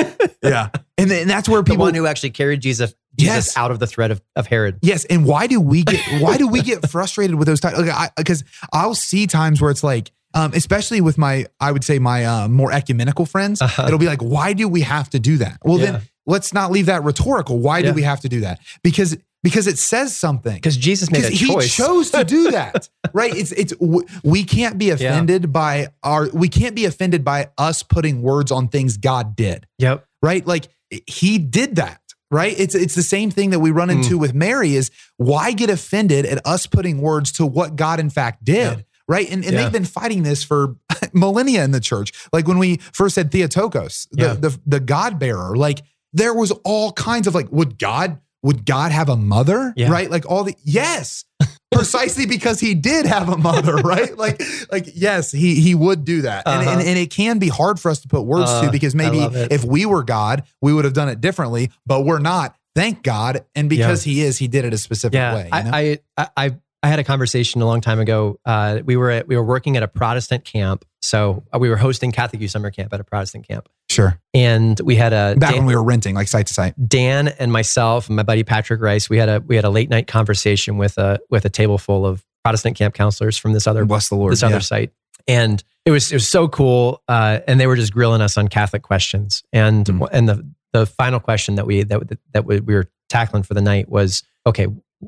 yeah, and, then, and that's where [LAUGHS] The people one who actually carried Jesus, Jesus Yes. out of the threat of, of Herod. Yes, and why do we get why do we get frustrated with those times? Because I'll see times where it's like, um, especially with my, I would say my uh, more ecumenical friends, Uh-huh. it'll be like, why do we have to do that? Well, Yeah. then let's not leave that rhetorical. Why Yeah. do we have to do that? Because because it says something. Because Jesus made a he choice. chose to do [LAUGHS] that, right? It's it's we can't be offended by our we can't be offended by us putting words on things God did Yep. right? Like he did that, right? It's it's the same thing that we run into Mm. with Mary is why get offended at us putting words to what God in fact did, Yeah. Right? And, and Yeah. they've been fighting this for [LAUGHS] millennia in the church. Like when we first said Theotokos, the Yeah. the, the God bearer, like there was all kinds of like, would God would God have a mother, Yeah. right? Like all the yes. [LAUGHS] Precisely because he did have a mother, [LAUGHS] right? Like, like yes, he he would do that, and, Uh-huh. and and it can be hard for us to put words Uh, to because maybe if we were God, we would have done it differently, but we're not. Thank God. And because he is, he did it a specific yeah, way. you know? I, I, I, I had a conversation a long time ago. Uh, we were at, we were working at a Protestant camp, so uh, we were hosting Catholic Youth Summer Camp at a Protestant camp, sure. and we had a Back Dan, when we were renting, like site to site. Dan and myself and my buddy Patrick Rice. We had a we had a late night conversation with a with a table full of Protestant camp counselors from this other Bless the Lord. this yeah. other site. And it was it was so cool. Uh, and they were just grilling us on Catholic questions. And Mm. and the the final question that we that that we we were tackling for the night was okay,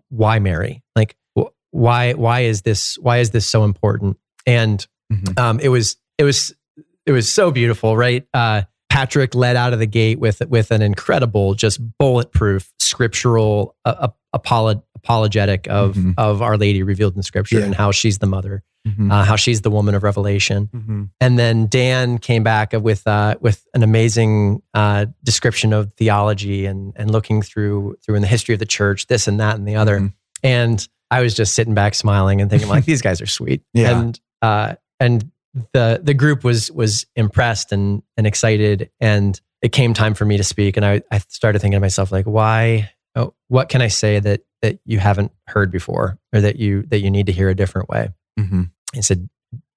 why Mary? Like why why is this why is this so important? And Mhm. um, it was it was it was so beautiful, right? Uh, Patrick led out of the gate with with an incredible, just bulletproof scriptural uh, apolo- apologetic of Mhm. of Our Lady revealed in Scripture Yeah. and how she's the mother, Mhm. uh, how she's the woman of revelation. Mhm. And then Dan came back with uh, with an amazing uh, description of theology and and looking through through in the history of the church, this and that and the other. Mhm. And I was just sitting back smiling and thinking, like, [LAUGHS] these guys are sweet. Yeah. And uh, and the the group was was impressed and and excited. And it came time for me to speak. And I I started thinking to myself, like, why? Oh, what can I say that that you haven't heard before, or that you that you need to hear a different way? Mhm. He said,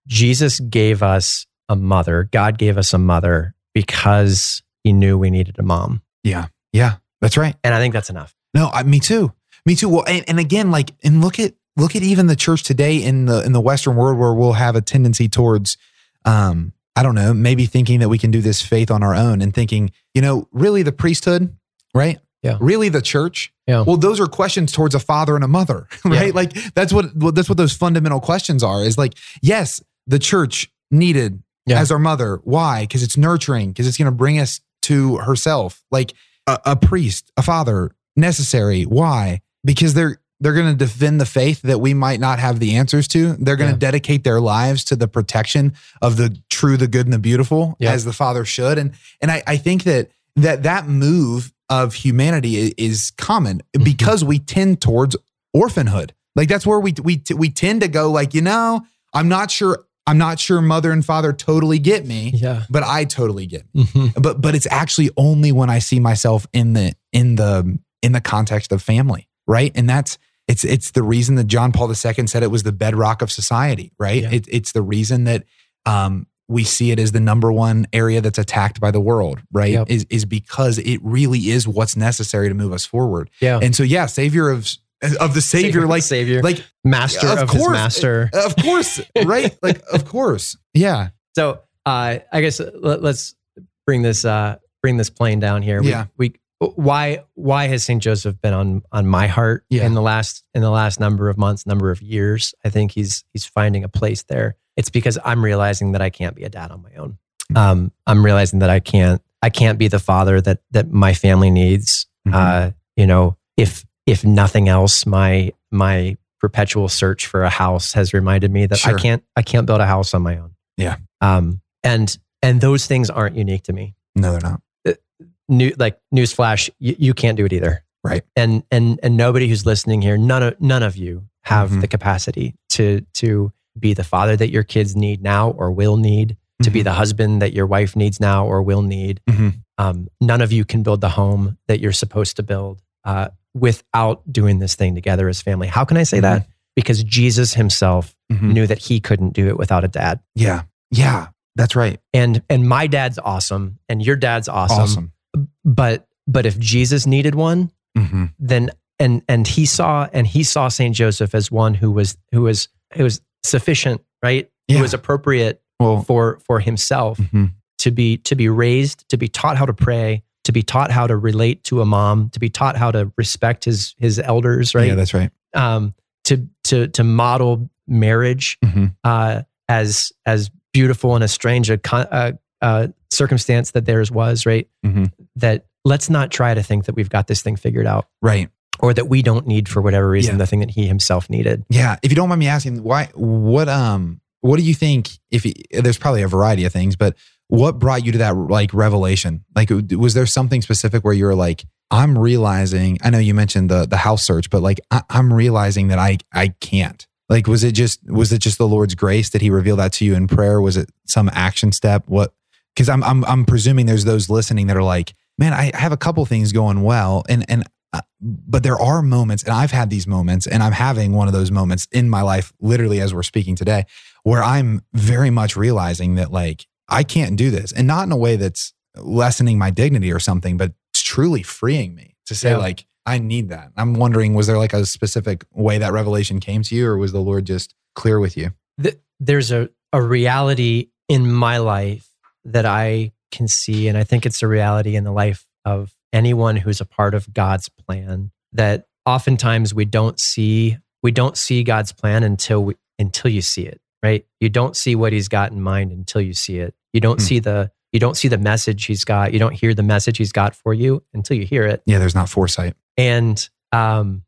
Jesus gave us a mother. God gave us a mother because he knew we needed a mom. Yeah. Yeah. That's right. And I think that's enough. No, I, me too. Me too. Well, and, and again, like, and look at look at even the church today in the in the Western world where we'll have a tendency towards, um, I don't know, maybe thinking that we can do this faith on our own and thinking, you know, really the priesthood, right? Yeah. Really the church. Yeah. Well, those are questions towards a father and a mother, [LAUGHS] right? Yeah. Like that's what that's what those fundamental questions are. Is like, yes, the church needed Yeah. as our mother. Why? Because it's nurturing. Because it's going to bring us to herself. Like a, a priest, a father, necessary. Why? Because they're they're going to defend the faith that we might not have the answers to. They're going to Yeah. dedicate their lives to the protection of the true, the good, and the beautiful, Yeah. as the father should. And and I, I think that that that move of humanity is common Mm-hmm. because we tend towards orphanhood. Like that's where we we we tend to go. Like you know, I'm not sure. I'm not sure mother and father totally get me, Yeah. but I totally get. Me. But but it's actually only when I see myself in the in the in the context of family. Right? And that's it's it's the reason that John Paul II said it was the bedrock of society, right? Yeah. It, it's the reason that um, we see it as the number one area that's attacked by the world, right? Yep. Is is because it really is what's necessary to move us forward. Yeah. And so, yeah, savior of of the savior, like Savior. like master of, his master. of course, right? [LAUGHS] Like of course, yeah, So uh, I guess let, us bring this uh, bring this plane down here. We- Yeah. We, why why has Saint Joseph been on on my heart Yeah. in the last in the last number of months, number of years? I think he's he's finding a place there. It's because I'm realizing that I can't be a dad on my own. Mm-hmm. Um, I'm realizing that I can't I can't be the father that that my family needs. Mhm. Uh, you know, if if nothing else, my my perpetual search for a house has reminded me that Sure. I can't I can't build a house on my own. Yeah. Um, and and those things aren't unique to me. no, they're not. New like newsflash, you, you can't do it either. Right. And and and nobody who's listening here, none of none of you have Mhm. the capacity to to be the father that your kids need now or will need, to be Mhm. the husband that your wife needs now or will need. Mhm. Um, none of you can build the home that you're supposed to build uh, without doing this thing together as family. How can I say that? Because Jesus himself Mhm. knew that he couldn't do it without a dad. Yeah, yeah, that's right. And and my dad's awesome and your dad's awesome. Awesome. But but if Jesus needed one, hmm then and and he saw and he saw Saint Joseph as one who was who was who was sufficient, right? Yeah. Who was appropriate Well, for for himself mhm. to be to be raised, to be taught how to pray, to be taught how to relate to a mom, to be taught how to respect his his elders, right? yeah, that's right. um, to to to model marriage Mhm. uh, as as beautiful and as strange a, uh, uh, circumstance that theirs was, right? Mhm. That let's not try to think that we've got this thing figured out, Right. or that we don't need for whatever reason Yeah. the thing that he himself needed. Yeah. If you don't mind me asking, why? What? Um. What do you think? If you, there's probably a variety of things, but what brought you to that like revelation? Like, was there something specific where you were like, I'm realizing? I know you mentioned the the house search, but like, I, I'm realizing that I I can't. Like, was it just was it just the Lord's grace? that He reveal that to you in prayer? Was it some action step? What? Because I'm I'm I'm presuming there's those listening that are like, man, I have a couple things going well, and and uh, but there are moments, and I've had these moments, and I'm having one of those moments in my life, literally as we're speaking today, where I'm very much realizing that like I can't do this, and not in a way that's lessening my dignity or something, but it's truly freeing me to say Yeah. like I need that. I'm wondering, was there like a specific way that revelation came to you, or was the Lord just clear with you? Th- there's a a reality in my life that I can see, and I think it's a reality in the life of anyone who's a part of God's plan. That oftentimes we don't see we don't see God's plan until we until you see it, right? You don't see what He's got in mind until you see it. You don't Hmm. see the you don't see the message He's got. You don't hear the message He's got for you until you hear it. Yeah, there's not foresight. And um,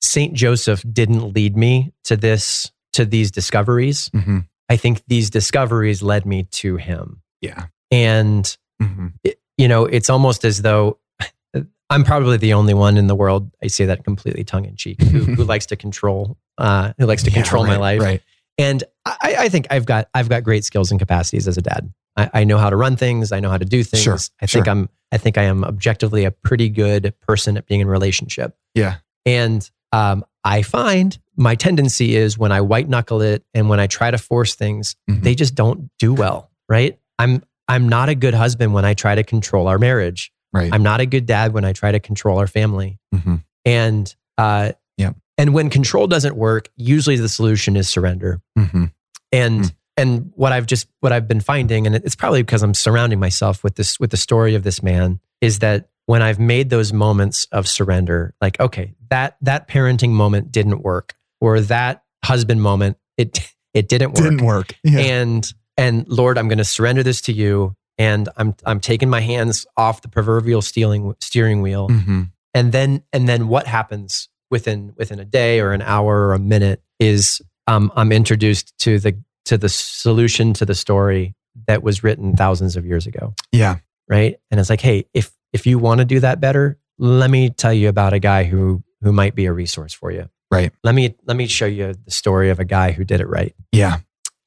Saint Joseph didn't lead me to this to these discoveries. hmm I think these discoveries led me to him. Yeah. And, hmm it- you know, it's almost as though [LAUGHS] I'm probably the only one in the world, I say that completely tongue in cheek, who, who [LAUGHS] likes to control, uh, who likes to Yeah, control my life. Right. And I, I think I've got, I've got great skills and capacities as a dad. I, I know how to run things. I know how to do things. Sure, I think sure. I'm, I think I am objectively a pretty good person at being in relationship. Yeah. And um, I find my tendency is when I white knuckle it and when I try to force things, Mhm. they just don't do well, right? I'm I'm not a good husband when I try to control our marriage. Right. I'm not a good dad when I try to control our family. hmm And uh, Yeah. And when control doesn't work, usually the solution is surrender. hmm And Mm. and what I've just what I've been finding, and it's probably because I'm surrounding myself with this with the story of this man, is that when I've made those moments of surrender, like okay, that that parenting moment didn't work, or that husband moment, it it didn't work, Didn't work. Yeah. and and Lord, I'm going to surrender this to you, and I'm I'm taking my hands off the proverbial stealing steering wheel, hmm and then and then what happens within within a day or an hour or a minute is um, I'm introduced to the to the solution to the story that was written thousands of years ago, Yeah. right? And it's like, hey, if if you want to do that better, let me tell you about a guy who who might be a resource for you. Right. Let me let me show you the story of a guy who did it right. Yeah.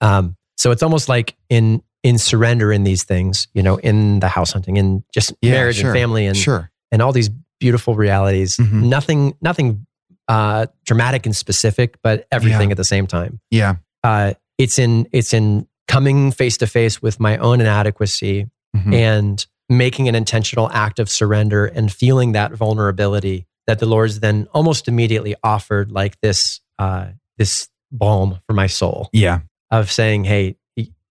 Um, so it's almost like in in surrender in these things, you know, in the house hunting, in just Yeah, marriage sure. and family and Sure. and all these beautiful realities. Mhm. Nothing, nothing uh, dramatic and specific, but everything Yeah. at the same time. Yeah. Uh, it's in it's in coming face to face with my own inadequacy Mhm. and making an intentional act of surrender and feeling that vulnerability that the Lord's then almost immediately offered like this uh, this balm for my soul Yeah. Of saying, "Hey,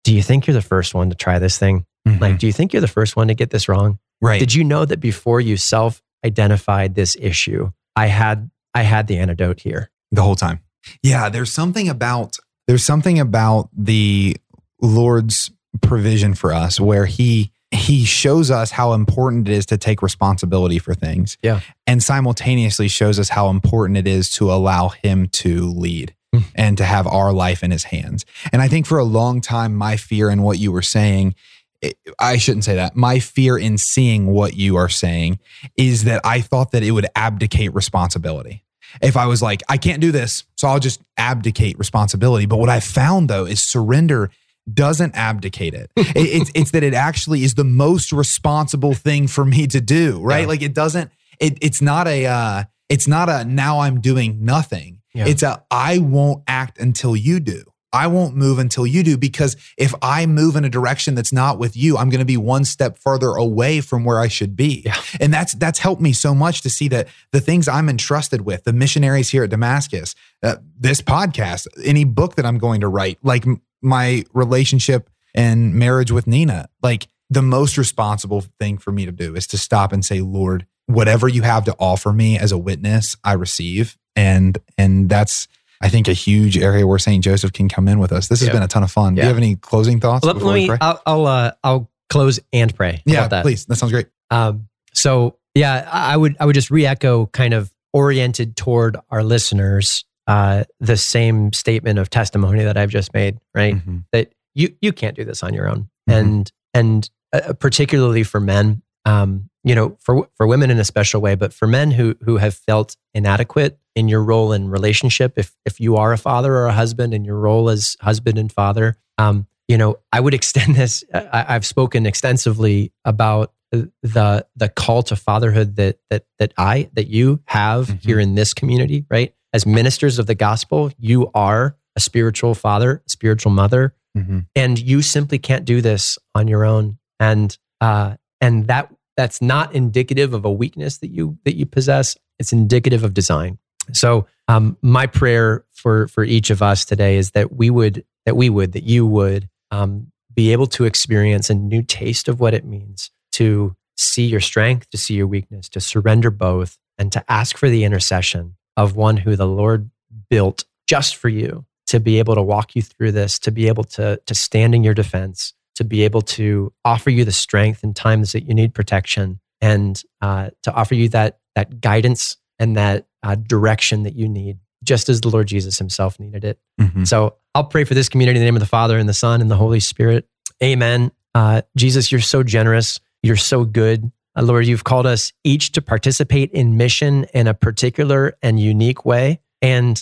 do you think you're the first one to try this thing? Mhm. Like, do you think you're the first one to get this wrong? right. Did you know that before you self identified this issue, I had I had the antidote here? the whole time. Yeah, there's something about there's something about the Lord's provision for us where he he shows us how important it is to take responsibility for things. Yeah. And simultaneously shows us how important it is to allow him to lead And to have our life in his hands. And I think for a long time my fear in what you were saying it- I shouldn't say that. My fear in seeing what you are saying is that I thought that it would abdicate responsibility if I was like, I can't do this, so I'll just abdicate responsibility. But what I found though is surrender doesn't abdicate it. [LAUGHS] It- it's, it's that it actually is the most responsible thing for me to do, right? Yeah. Like it doesn't, it, it's not a, uh, it's not a now I'm doing nothing. Yeah. It's a I won't act until you do. I won't move until you do because if I move in a direction that's not with you, I'm going to be one step further away from where I should be. Yeah. And that's that's helped me so much to see that the things I'm entrusted with, the missionaries here at Damascus, uh, this podcast, any book that I'm going to write, like m- my relationship and marriage with Nina, like the most responsible thing for me to do is to stop and say, Lord, whatever you have to offer me as a witness, I receive. And and that's I think a huge area where St. Joseph can come in with us. This has been a ton of fun. Do you have any closing thoughts? Let, let me. I'll I'll, uh, I'll close and pray. Yeah, about that? please. That sounds great. Um, so yeah, I would I would just re-echo kind of oriented toward our listeners uh, the same statement of testimony that I've just made, right? Mhm. That you you can't do this on your own, Mhm. and and uh, particularly for men, um, you know, for for women in a special way, but for men who who have felt inadequate in your role in relationship, if if you are a father or a husband in your role as husband and father, um, you know, I would [LAUGHS] extend this. I, I've spoken extensively about the the call to fatherhood that that that I that you have Mhm. here in this community, right? As ministers of the gospel, you are a spiritual father, a spiritual mother, Mhm. and you simply can't do this on your own. And uh, and that that's not indicative of a weakness that you that you possess. It's indicative of design. So um, my prayer for for each of us today is that we would that we would that you would um, be able to experience a new taste of what it means to see your strength, to see your weakness, to surrender both, and to ask for the intercession of one who the Lord built just for you to be able to walk you through this, to be able to, to stand in your defense, to be able to offer you the strength in times that you need protection, and uh, to offer you that, that guidance and that uh, direction that you need, just as the Lord Jesus himself needed it. Mhm. So I'll pray for this community in the name of the Father and the Son and the Holy Spirit. Amen. Uh, Jesus, you're so generous. You're so good. Uh, Lord, you've called us each to participate in mission in a particular and unique way. And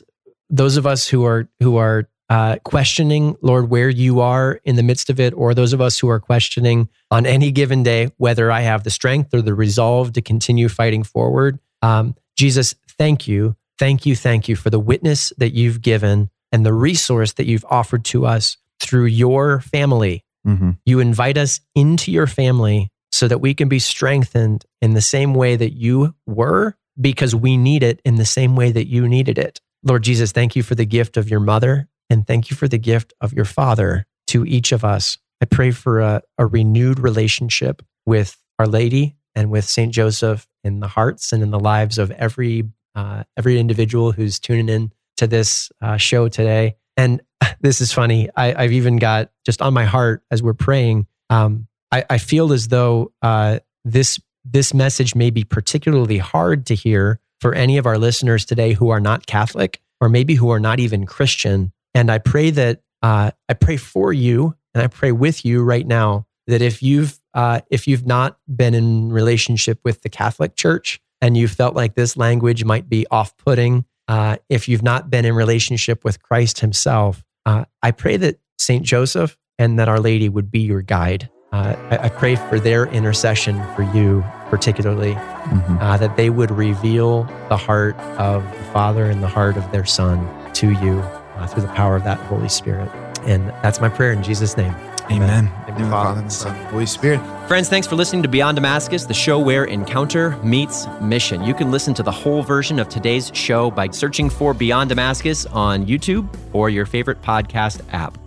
those of us who are who are uh, questioning, Lord, where you are in the midst of it, or those of us who are questioning on any given day whether I have the strength or the resolve to continue fighting forward. Um, Jesus, thank you, thank you, thank you for the witness that you've given and the resource that you've offered to us through your family. Mhm. You invite us into your family so that we can be strengthened in the same way that you were, because we need it in the same way that you needed it. Lord Jesus, thank you for the gift of your mother and thank you for the gift of your father to each of us. I pray for a, a renewed relationship with Our Lady and with St. Joseph in the hearts and in the lives of every uh, every individual who's tuning in to this uh, show today. And [LAUGHS] this is funny. I, I've even got just on my heart as we're praying. Um, I, I feel as though uh, this this message may be particularly hard to hear for any of our listeners today who are not Catholic or maybe who are not even Christian. And I pray that uh, I pray for you and I pray with you right now that if you've uh, if you've not been in relationship with the Catholic Church and you felt like this language might be off putting, uh, if you've not been in relationship with Christ Himself, uh, I pray that Saint Joseph and that Our Lady would be your guide uh, I, I, pray for their intercession for you, particularly, mm-hmm. uh, that they would reveal the heart of the Father and the heart of their Son to you uh, through the power of that Holy Spirit. And that's my prayer in Jesus' name. Amen. Amen. Father, and Son, Holy Spirit. Friends, thanks for listening to Beyond Damascus, the show where encounter meets mission. You can listen to the whole version of today's show by searching for Beyond Damascus on YouTube or your favorite podcast app.